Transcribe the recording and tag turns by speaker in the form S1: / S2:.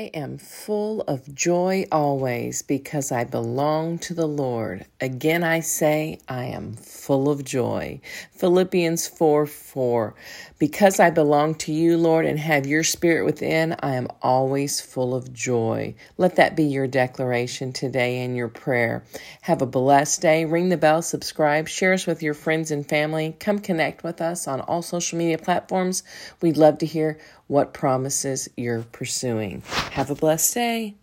S1: I am full of joy always because I belong to the Lord. Again, I say, I am full of joy. Philippians 4 4. Because I belong to you, Lord, and have your spirit within, I am always full of joy. Let that be your declaration today and your prayer. Have a blessed day. Ring the bell, subscribe, share us with your friends and family. Come connect with us on all social media platforms. We'd love to hear what promises you're pursuing. Have a blessed day.